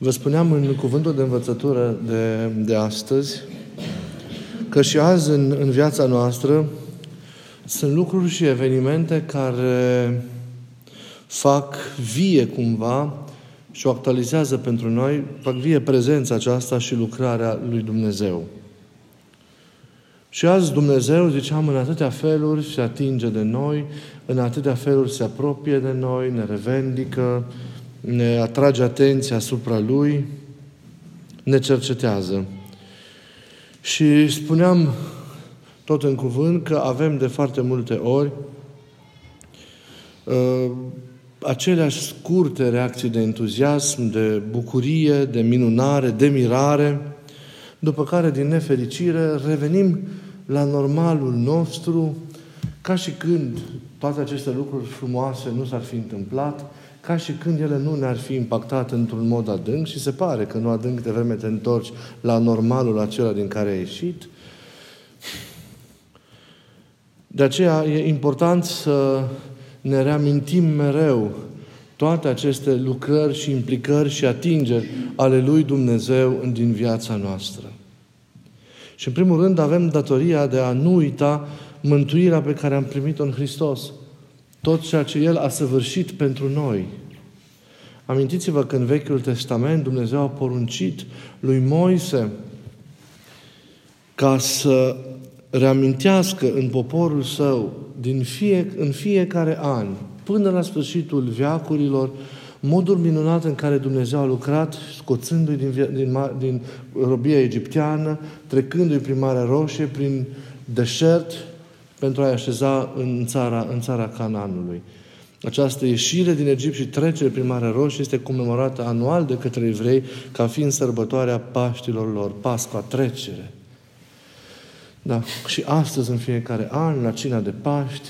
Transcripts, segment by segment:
Vă spuneam în cuvântul de învățătură de, de astăzi că și azi în, în viața noastră sunt lucruri și evenimente care fac vie cumva și o actualizează pentru noi, fac vie prezența aceasta și lucrarea lui Dumnezeu. Și azi Dumnezeu, ziceam, în atâtea feluri se atinge de noi, în atâtea feluri se apropie de noi, ne revendică, ne atrage atenția asupra Lui, ne cercetează. Și spuneam tot în cuvânt că avem de foarte multe ori uh, aceleași scurte reacții de entuziasm, de bucurie, de minunare, de mirare, după care, din nefericire, revenim la normalul nostru, ca și când toate aceste lucruri frumoase nu s-ar fi întâmplat, ca și când ele nu ne-ar fi impactat într-un mod adânc și se pare că nu adânc de vreme te întorci la normalul acela din care ai ieșit. De aceea e important să ne reamintim mereu toate aceste lucrări și implicări și atingeri ale lui Dumnezeu din viața noastră. Și în primul rând avem datoria de a nu uita mântuirea pe care am primit-o în Hristos. Tot ceea ce El a săvârșit pentru noi. Amintiți-vă că în Vechiul Testament Dumnezeu a poruncit lui Moise ca să reamintească în poporul său din fie, în fiecare an, până la sfârșitul veacurilor, modul minunat în care Dumnezeu a lucrat, scoțându-i din, din, din robia egipteană, trecându-i prin Marea Roșie, prin deșert, pentru a-i așeza în țara, în țara Cananului. Această ieșire din Egipt și trecere prin Marea Roșie este comemorată anual de către evrei ca fiind sărbătoarea Paștilor lor, Pascua, trecere. Da. Și astăzi, în fiecare an, la cina de Paști,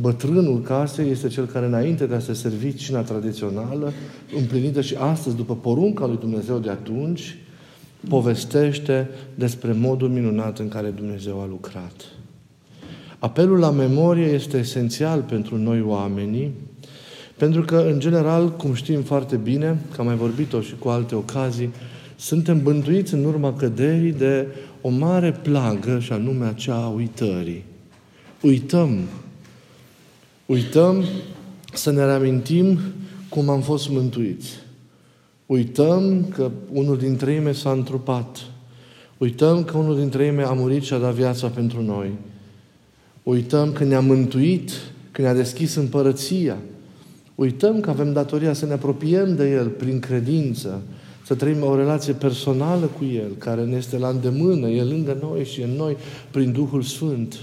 bătrânul casei este cel care, înainte de a se servi cina tradițională, împlinită și astăzi, după porunca lui Dumnezeu de atunci, povestește despre modul minunat în care Dumnezeu a lucrat. Apelul la memorie este esențial pentru noi oamenii, pentru că, în general, cum știm foarte bine, că am mai vorbit-o și cu alte ocazii, suntem bântuiți în urma căderii de o mare plagă, și anume aceea a uitării. Uităm. Uităm să ne reamintim cum am fost mântuiți. Uităm că unul dintre ei s-a întrupat. Uităm că unul dintre ei a murit și a dat viața pentru noi. Uităm că ne-a mântuit, că ne-a deschis împărăția. Uităm că avem datoria să ne apropiem de El prin credință, să trăim o relație personală cu El, care ne este la îndemână, El lângă noi și în noi, prin Duhul Sfânt.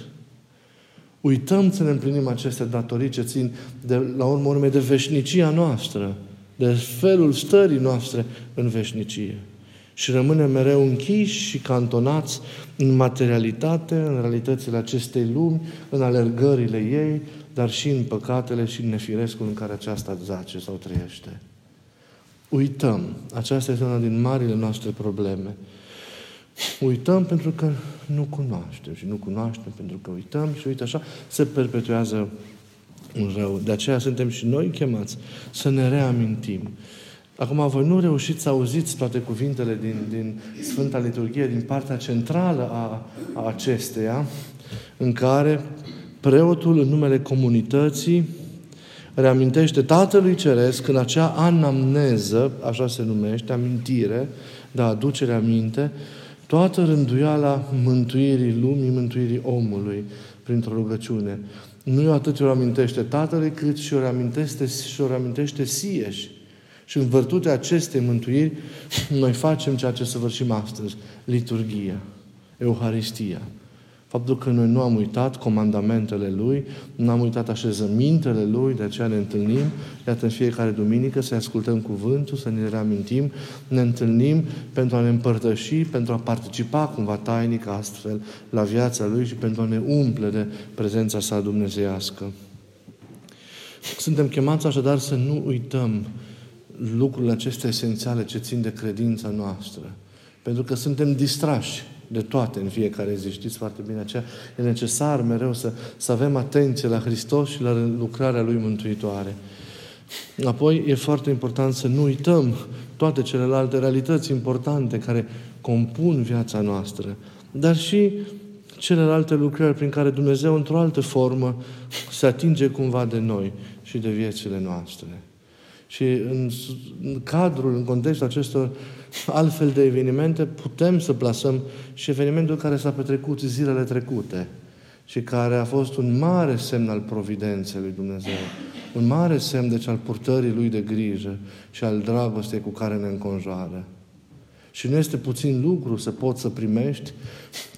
Uităm să ne împlinim aceste datorii ce țin, de, la urmă urme, de veșnicia noastră, de felul stării noastre în veșnicie. Și rămânem mereu închiși și cantonați în materialitate, în realitățile acestei lumi, în alergările ei, dar și în păcatele și în nefirescul în care aceasta zace sau trăiește. Uităm. Aceasta este una din marile noastre probleme. Uităm pentru că nu cunoaștem și nu cunoaștem pentru că uităm și uite așa se perpetuează un rău. De aceea suntem și noi chemați să ne reamintim. Acum, voi nu reușiți să auziți toate cuvintele din, din Sfânta Liturghie, din partea centrală a, a acesteia, în care preotul, în numele comunității, reamintește Tatălui Ceresc în acea anamneză, așa se numește, amintire, da, aducere aminte, toată rânduiala mântuirii lumii, mântuirii omului, printr-o rugăciune. Nu atât o amintește Tatălui, cât și o reamintește, și o reamintește sieși. Și în virtutea acestei mântuiri, noi facem ceea ce săvârșim astăzi, liturgia, Euharistia. Faptul că noi nu am uitat comandamentele Lui, nu am uitat așezămintele Lui, de aceea ne întâlnim, iată în fiecare duminică să ascultăm cuvântul, să ne reamintim, ne întâlnim pentru a ne împărtăși, pentru a participa cumva tainic astfel la viața Lui și pentru a ne umple de prezența Sa dumnezeiască. Suntem chemați așadar să nu uităm lucrurile acestea esențiale ce țin de credința noastră. Pentru că suntem distrași de toate în fiecare zi. Știți foarte bine aceea. E necesar mereu să, să avem atenție la Hristos și la lucrarea Lui mântuitoare. Apoi e foarte important să nu uităm toate celelalte realități importante care compun viața noastră, dar și celelalte lucrări prin care Dumnezeu, într-o altă formă, se atinge cumva de noi și de viețile noastre. Și în, cadrul, în contextul acestor altfel de evenimente, putem să plasăm și evenimentul care s-a petrecut zilele trecute și care a fost un mare semn al providenței lui Dumnezeu, un mare semn, deci, al purtării lui de grijă și al dragostei cu care ne înconjoară. Și nu este puțin lucru să poți să primești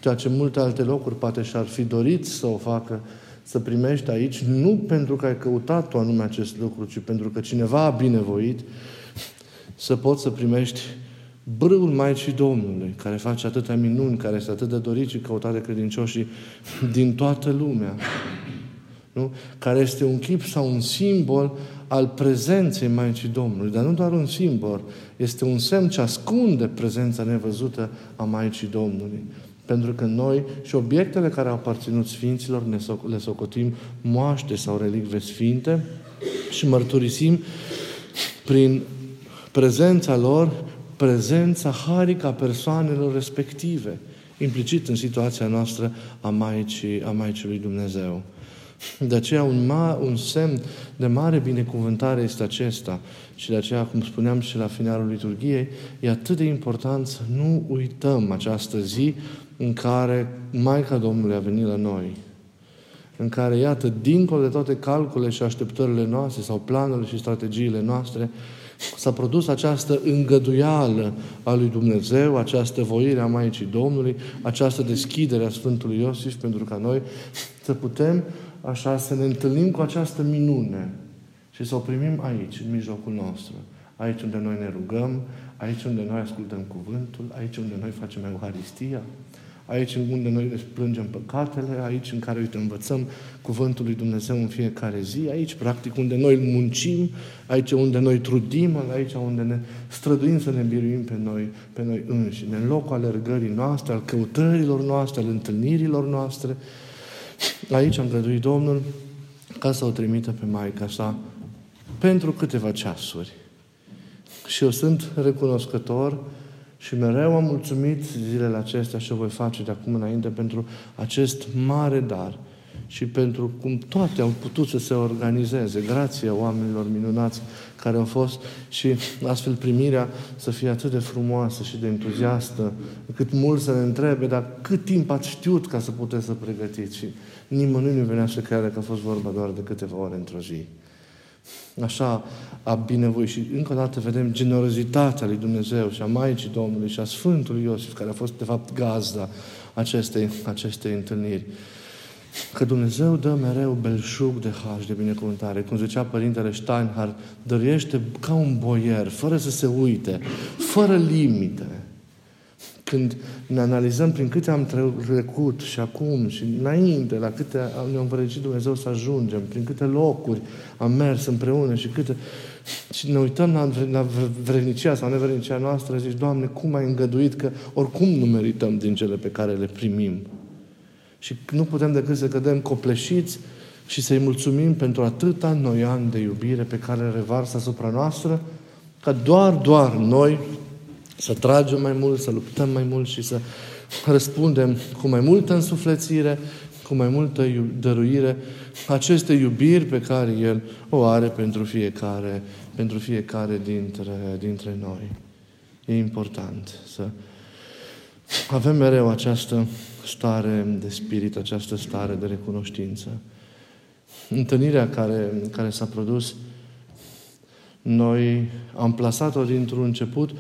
ceea ce multe alte locuri poate și-ar fi dorit să o facă, să primești aici, nu pentru că ai căutat tu anume acest lucru, ci pentru că cineva a binevoit, să poți să primești brâul Maicii Domnului, care face atâtea minuni, care este atât de dorit și căutat de credincioșii din toată lumea. Nu? Care este un chip sau un simbol al prezenței Maicii Domnului. Dar nu doar un simbol, este un semn ce ascunde prezența nevăzută a Maicii Domnului. Pentru că noi și obiectele care au aparținut Sfinților ne so- le socotim moaște sau relicve sfinte și mărturisim prin prezența lor, prezența harică a persoanelor respective, implicit în situația noastră a Maicii, a Maicii lui Dumnezeu. De aceea un, ma, un semn de mare binecuvântare este acesta. Și de aceea, cum spuneam și la finalul liturgiei, e atât de important să nu uităm această zi în care Maica Domnului a venit la noi. În care, iată, dincolo de toate calculele și așteptările noastre sau planurile și strategiile noastre, s-a produs această îngăduială a lui Dumnezeu, această voire a Maicii Domnului, această deschidere a Sfântului Iosif pentru ca noi să putem așa să ne întâlnim cu această minune și să o primim aici, în mijlocul nostru. Aici unde noi ne rugăm, aici unde noi ascultăm cuvântul, aici unde noi facem Euharistia, aici unde noi ne plângem păcatele, aici în care, uite, învățăm Cuvântul lui Dumnezeu în fiecare zi, aici, practic, unde noi muncim, aici unde noi trudim, aici unde ne străduim să ne biruim pe noi, pe noi înșine, în locul alergării noastre, al căutărilor noastre, al întâlnirilor noastre. Aici am găduit Domnul ca să o trimită pe Maica sa pentru câteva ceasuri. Și eu sunt recunoscător și mereu am mulțumit zilele acestea și o voi face de acum înainte pentru acest mare dar și pentru cum toate au putut să se organizeze, grație oamenilor minunați care au fost și astfel primirea să fie atât de frumoasă și de entuziastă, cât mult să ne întrebe, dar cât timp ați știut ca să puteți să pregătiți? Și nimănui nu venea să creadă că a fost vorba doar de câteva ore într-o zi. Așa a binevoit și încă o dată vedem generozitatea lui Dumnezeu și a Maicii Domnului și a Sfântului Iosif, care a fost de fapt gazda acestei, acestei întâlniri. Că Dumnezeu dă mereu belșug de har de binecuvântare. Cum zicea Părintele Steinhardt, dăruiește ca un boier, fără să se uite, fără limite. Când ne analizăm prin câte am trecut și acum și înainte, la câte ne-a învățit Dumnezeu să ajungem, prin câte locuri am mers împreună și câte... Și ne uităm la, la vrednicia sau nevrednicia noastră, zici, Doamne, cum ai îngăduit că oricum nu merităm din cele pe care le primim. Și nu putem decât să cădem copleșiți și să-i mulțumim pentru atâta noi ani de iubire pe care revarsă asupra noastră, ca doar, doar noi să tragem mai mult, să luptăm mai mult și să răspundem cu mai multă însuflețire, cu mai multă dăruire aceste iubiri pe care El o are pentru fiecare, pentru fiecare dintre, dintre noi. E important să avem mereu această stare de spirit, această stare de recunoștință. Întâlnirea care, care s-a produs, noi am plasat-o dintr-un început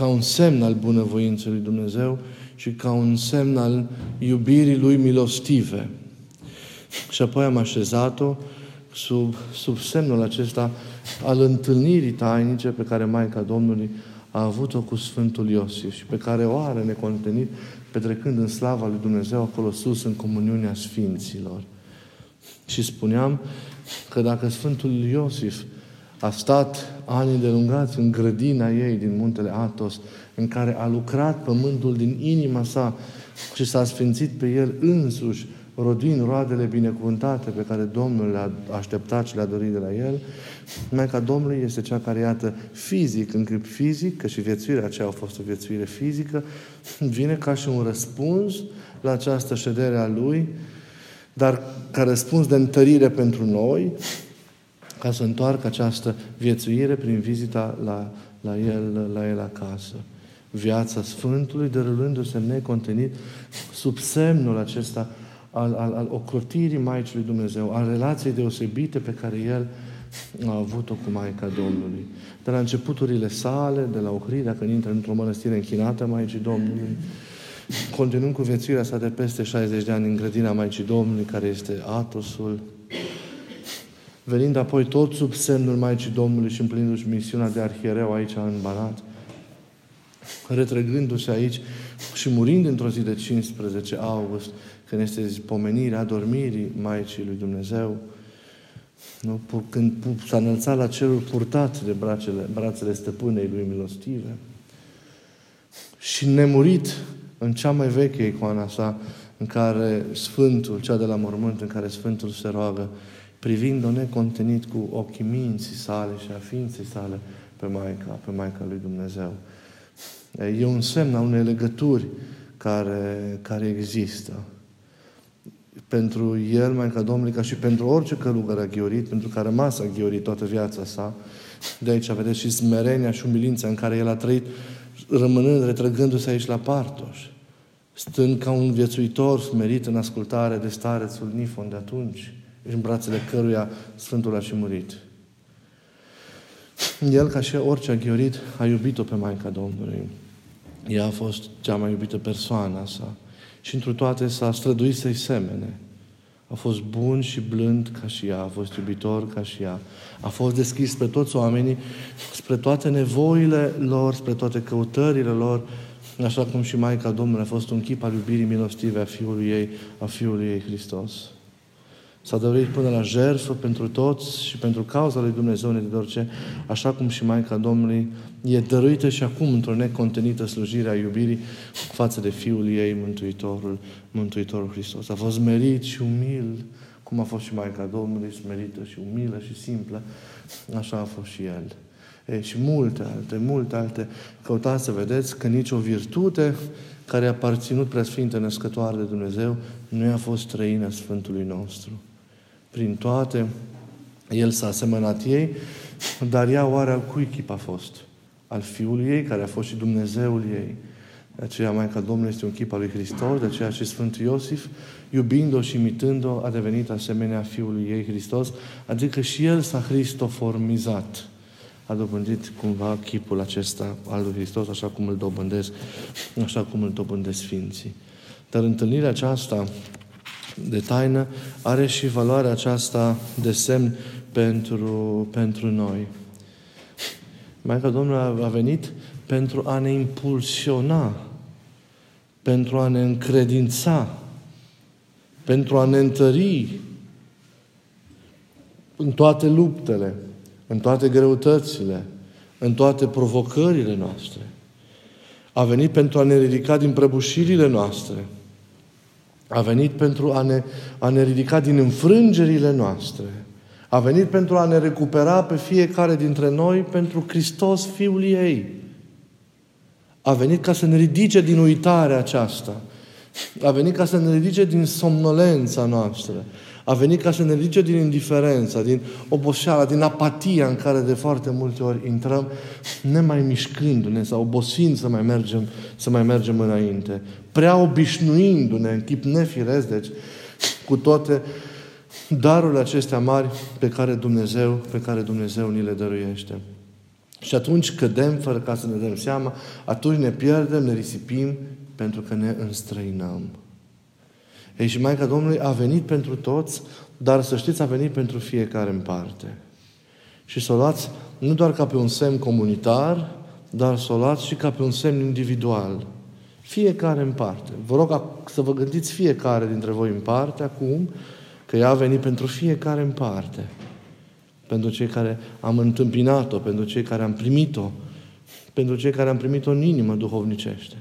ca un semn al bunăvoinței lui Dumnezeu și ca un semn al iubirii lui milostive. Și apoi am așezat-o sub, sub semnul acesta al întâlnirii tainice pe care Maica Domnului a avut-o cu Sfântul Iosif și pe care o are necontenit petrecând în slava lui Dumnezeu acolo sus în comuniunea Sfinților. Și spuneam că dacă Sfântul Iosif a stat ani delungați în grădina ei din muntele Atos, în care a lucrat pământul din inima sa și s-a sfințit pe el însuși, rodind roadele binecuvântate pe care Domnul le-a așteptat și le-a dorit de la el, Maica Domnului este cea care, iată, fizic, în clip fizic, că și viețuirea aceea a fost o viețuire fizică, vine ca și un răspuns la această ședere a Lui, dar ca răspuns de întărire pentru noi, ca să întoarcă această viețuire prin vizita la, la, el, la el acasă. Viața Sfântului derulându-se necontenit sub semnul acesta al, al, al ocrotirii Maicii lui Dumnezeu, al relației deosebite pe care El a avut-o cu Maica Domnului. De la începuturile sale, de la ocrirea când intră într-o mănăstire închinată a Maicii Domnului, continuând cu viețuirea sa de peste 60 de ani în grădina Maicii Domnului, care este Atosul, venind apoi tot sub semnul Maicii Domnului și împlinindu-și misiunea de arhiereu aici în Banat, retrăgându-se aici și murind într-o zi de 15 august, când este pomenirea adormirii Maicii lui Dumnezeu, nu? când s-a înălțat la cerul purtat de brațele, brațele stăpânei lui milostive și nemurit în cea mai veche icoana sa, în care Sfântul, cea de la mormânt, în care Sfântul se roagă, privind-o necontenit cu ochii minții sale și a ființei sale pe Maica, pe Maica lui Dumnezeu. E un semn a unei legături care, care există. Pentru el, Maica Domnului, ca și pentru orice călugăr a ghiorit, pentru care a rămas a ghiorit toată viața sa, de aici vedeți și smerenia și umilința în care el a trăit, rămânând, retrăgându-se aici la Partoș, stând ca un viețuitor smerit în ascultare de starețul Nifon de atunci, în brațele căruia Sfântul a și murit. El, ca și orice a ghiorit, a iubit-o pe Maica Domnului. Ea a fost cea mai iubită persoană a sa. Și într toate s-a străduit să-i semene. A fost bun și blând ca și ea, a fost iubitor ca și ea. A fost deschis spre toți oamenii, spre toate nevoile lor, spre toate căutările lor, așa cum și Maica Domnului a fost un chip al iubirii milostive a Fiului ei, a Fiului ei Hristos. S-a dăruit până la jertfă pentru toți și pentru cauza lui Dumnezeu de orice, așa cum și Maica Domnului e dăruită și acum într-o necontenită slujire a iubirii față de Fiul ei, Mântuitorul, Mântuitorul Hristos. A fost merit și umil, cum a fost și Maica Domnului, smerită și umilă și simplă, așa a fost și El. E, și multe alte, multe alte. Căutați să vedeți că nicio virtute care a aparținut preasfinte născătoare de Dumnezeu nu i-a fost străină Sfântului nostru. Prin toate, El s-a asemănat ei, dar ea oare al cui chip a fost? Al Fiului ei, care a fost și Dumnezeul ei. De aceea Maica Domnului este un chip al lui Hristos, de aceea și Sfântul Iosif, iubind-o și imitând-o, a devenit asemenea Fiului ei Hristos, adică și El s-a cristoformizat. A dobândit cumva chipul acesta al lui Hristos, așa cum îl dobândesc, așa cum îl dobândesc Sfinții. Dar întâlnirea aceasta de taină are și valoarea aceasta de semn pentru, pentru noi. Maica Domnului a venit pentru a ne impulsiona, pentru a ne încredința, pentru a ne întări în toate luptele, în toate greutățile, în toate provocările noastre. A venit pentru a ne ridica din prăbușirile noastre. A venit pentru a ne, a ne ridica din înfrângerile noastre. A venit pentru a ne recupera pe fiecare dintre noi pentru Hristos, Fiul ei. A venit ca să ne ridice din uitarea aceasta. A venit ca să ne ridice din somnolența noastră. A venit ca să ne ridice din indiferența, din oboseala, din apatia în care de foarte multe ori intrăm, nemai mișcându-ne sau obosind să mai mergem, să mai mergem înainte. Prea obișnuindu-ne în chip nefiresc, deci, cu toate darurile acestea mari pe care Dumnezeu, pe care Dumnezeu ni le dăruiește. Și atunci cădem fără ca să ne dăm seama, atunci ne pierdem, ne risipim, pentru că ne înstrăinăm. Ei, și Maica Domnului a venit pentru toți, dar să știți, a venit pentru fiecare în parte. Și să o luați nu doar ca pe un semn comunitar, dar să o luați și ca pe un semn individual. Fiecare în parte. Vă rog să vă gândiți fiecare dintre voi în parte acum, că ea a venit pentru fiecare în parte. Pentru cei care am întâmpinat-o, pentru cei care am primit-o, pentru cei care am primit-o în inimă duhovnicește.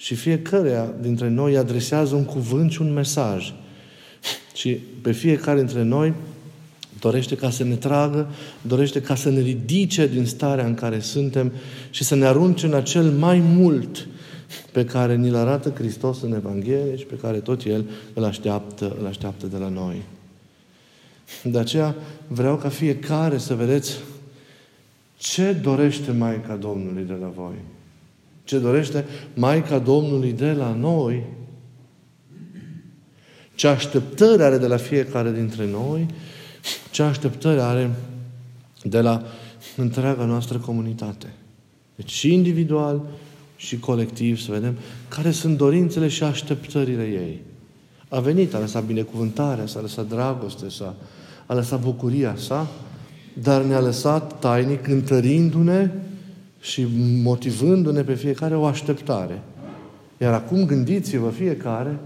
Și fiecare dintre noi adresează un cuvânt și un mesaj. Și pe fiecare dintre noi dorește ca să ne tragă, dorește ca să ne ridice din starea în care suntem și să ne arunce în acel mai mult pe care ni-l arată Hristos în Evanghelie și pe care tot El îl așteaptă, îl așteaptă de la noi. De aceea vreau ca fiecare să vedeți ce dorește Maica Domnului de la voi. Ce dorește Maica Domnului de la noi. Ce așteptări are de la fiecare dintre noi. Ce așteptări are de la întreaga noastră comunitate. Deci și individual și colectiv să vedem care sunt dorințele și așteptările ei. A venit, a lăsat binecuvântarea, s-a lăsat dragoste, s-a, a lăsat bucuria sa, dar ne-a lăsat tainic întărindu-ne și motivându-ne pe fiecare o așteptare. Iar acum gândiți-vă fiecare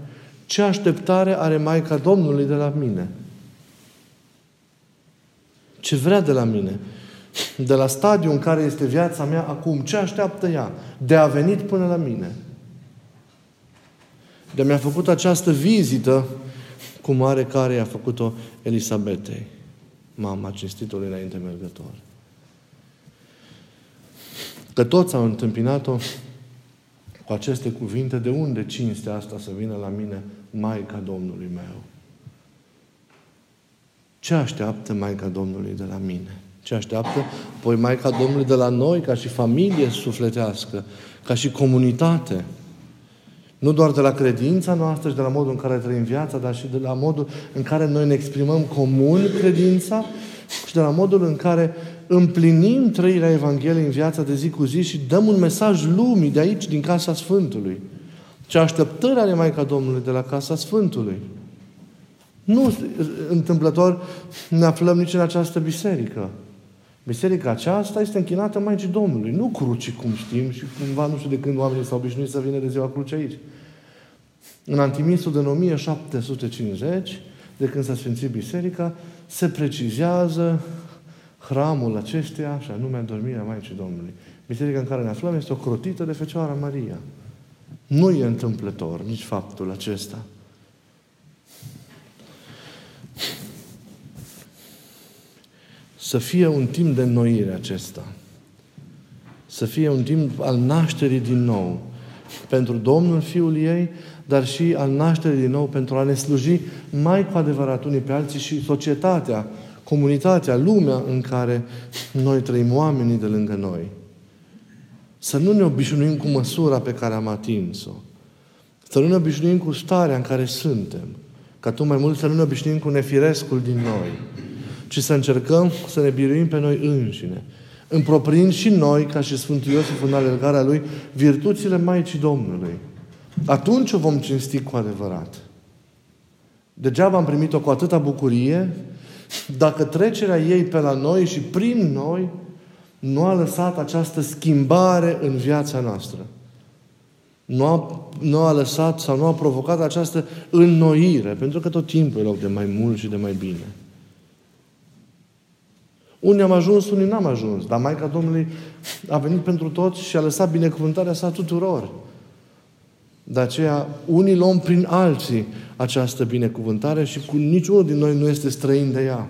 ce așteptare are Maica Domnului de la mine. Ce vrea de la mine. De la stadiul în care este viața mea acum, ce așteaptă ea? De a venit până la mine. De mi-a făcut această vizită cu mare care a făcut-o Elisabetei, mama cinstitului înainte mergător. Că toți au întâmpinat-o cu aceste cuvinte, de unde cinstea asta să vină la mine, Maica Domnului meu? Ce așteaptă Maica Domnului de la mine? Ce așteaptă apoi Maica Domnului de la noi, ca și familie sufletească, ca și comunitate? Nu doar de la credința noastră și de la modul în care trăim viața, dar și de la modul în care noi ne exprimăm comun credința și de la modul în care împlinim trăirea Evangheliei în viața de zi cu zi și dăm un mesaj lumii de aici, din Casa Sfântului. Ce așteptări are Maica Domnului de la Casa Sfântului? Nu întâmplător ne aflăm nici în această biserică. Biserica aceasta este închinată Maicii Domnului, nu cruci, cum știm, și cumva nu știu de când oamenii s-au obișnuit să vină de ziua cruci aici. În Antimisul din 1750, de când s-a sfințit biserica, se precizează hramul acesteia, și anume dormirea Maicii Domnului. Biserica în care ne aflăm este o crotită de Fecioara Maria. Nu e întâmplător nici faptul acesta. Să fie un timp de înnoire acesta. Să fie un timp al nașterii din nou. Pentru Domnul Fiul ei, dar și al nașterii din nou pentru a ne sluji mai cu adevărat unii pe alții și societatea, comunitatea, lumea în care noi trăim, oamenii de lângă noi. Să nu ne obișnuim cu măsura pe care am atins-o. Să nu ne obișnuim cu starea în care suntem. Ca tu mai mult să nu ne obișnuim cu nefirescul din noi. Ci să încercăm să ne biruim pe noi înșine. Împropriind și noi, ca și Sfântul Iosif în alergarea Lui, virtuțile Maicii Domnului. Atunci o vom cinsti cu adevărat. Degeaba am primit-o cu atâta bucurie dacă trecerea ei pe la noi și prin noi nu a lăsat această schimbare în viața noastră. Nu a, nu a lăsat sau nu a provocat această înnoire, pentru că tot timpul e loc de mai mult și de mai bine. Unii am ajuns, unii n-am ajuns, dar Maica Domnului a venit pentru toți și a lăsat binecuvântarea sa tuturor. De aceea, unii luăm prin alții această binecuvântare și cu niciunul din noi nu este străin de ea.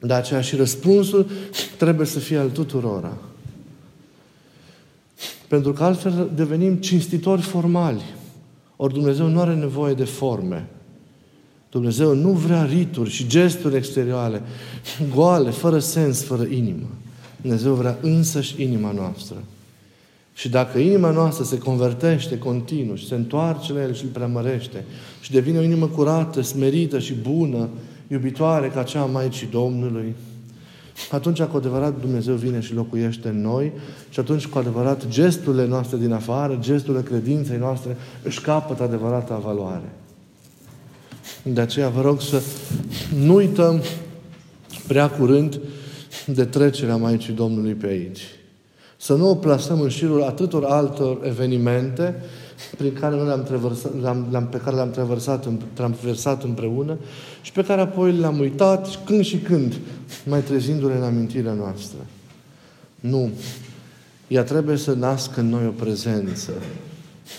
De aceea și răspunsul trebuie să fie al tuturora. Pentru că altfel devenim cinstitori formali. Ori Dumnezeu nu are nevoie de forme. Dumnezeu nu vrea rituri și gesturi exterioare, goale, fără sens, fără inimă. Dumnezeu vrea însăși inima noastră. Și dacă inima noastră se convertește continuu și se întoarce la El și îl preamărește și devine o inimă curată, smerită și bună, iubitoare ca cea a Maicii Domnului, atunci cu adevărat Dumnezeu vine și locuiește în noi și atunci cu adevărat gesturile noastre din afară, gesturile credinței noastre își capătă adevărata valoare. De aceea vă rog să nu uităm prea curând de trecerea Maicii Domnului pe aici. Să nu o plasăm în șirul atâtor altor evenimente prin care noi le-am traversat, le-am, le-am, pe care le-am traversat, traversat împreună și pe care apoi le-am uitat când și când, mai trezindu-le în amintirea noastră. Nu. Ea trebuie să nască în noi o prezență.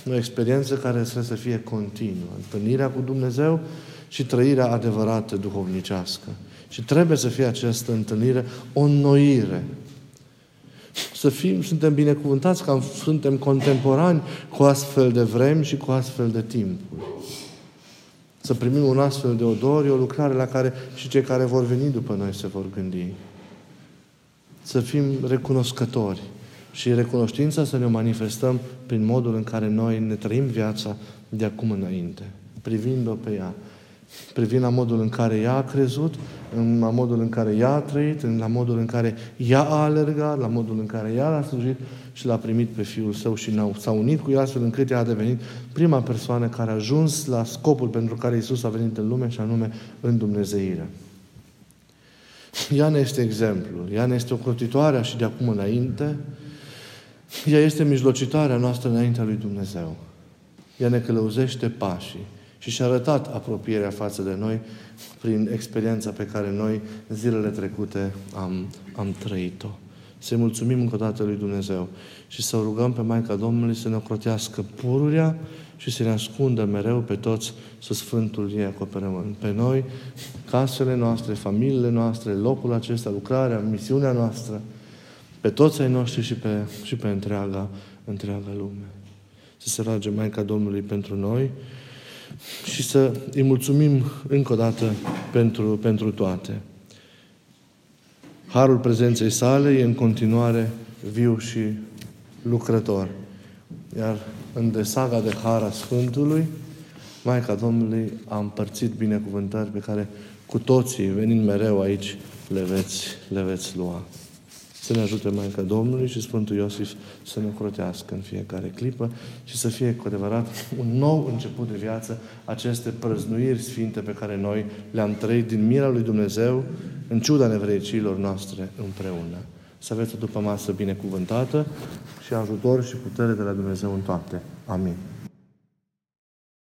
O experiență care trebuie să fie continuă. Întâlnirea cu Dumnezeu și trăirea adevărată duhovnicească. Și trebuie să fie această întâlnire o înnoire. Să fim, suntem binecuvântați că suntem contemporani cu astfel de vremi și cu astfel de timpuri. Să primim un astfel de odor, e o lucrare la care și cei care vor veni după noi se vor gândi. Să fim recunoscători și recunoștința să ne manifestăm prin modul în care noi ne trăim viața de acum înainte, privind-o pe ea, privind la modul în care ea a crezut, la modul în care ea a trăit, la modul în care ea a alergat, la modul în care ea l-a slujit și l-a primit pe Fiul Său și s-a unit cu el astfel încât ea a devenit prima persoană care a ajuns la scopul pentru care Isus a venit în lume și anume în Dumnezeire. Ea ne este exemplu, ea ne este ocrotitoarea și de acum înainte, ea este mijlocitarea noastră înaintea lui Dumnezeu. Ea ne călăuzește pașii și și-a arătat apropierea față de noi prin experiența pe care noi zilele trecute am, am trăit-o. Să-i mulțumim încă o dată lui Dumnezeu și să rugăm pe Maica Domnului să ne ocrotească pururea și să ne ascundă mereu pe toți să Sfântul ei acoperăm pe noi, casele noastre, familiile noastre, locul acesta, lucrarea, misiunea noastră, pe toți ai noștri și pe, și pe întreaga, întreaga lume. Să se roage Maica Domnului pentru noi și să îi mulțumim încă o dată pentru, pentru toate. Harul prezenței sale e în continuare viu și lucrător. Iar în desaga de Hara Sfântului, Maica Domnului a împărțit binecuvântări pe care cu toții, venind mereu aici, le veți, le veți lua. Să ne ajute Maica Domnului și Sfântul Iosif să ne crotească în fiecare clipă și să fie cu adevărat un nou început de viață aceste prăznuiri sfinte pe care noi le-am trăit din mira lui Dumnezeu în ciuda nevreicilor noastre împreună. Să aveți o după masă binecuvântată și ajutor și putere de la Dumnezeu în toate. Amin.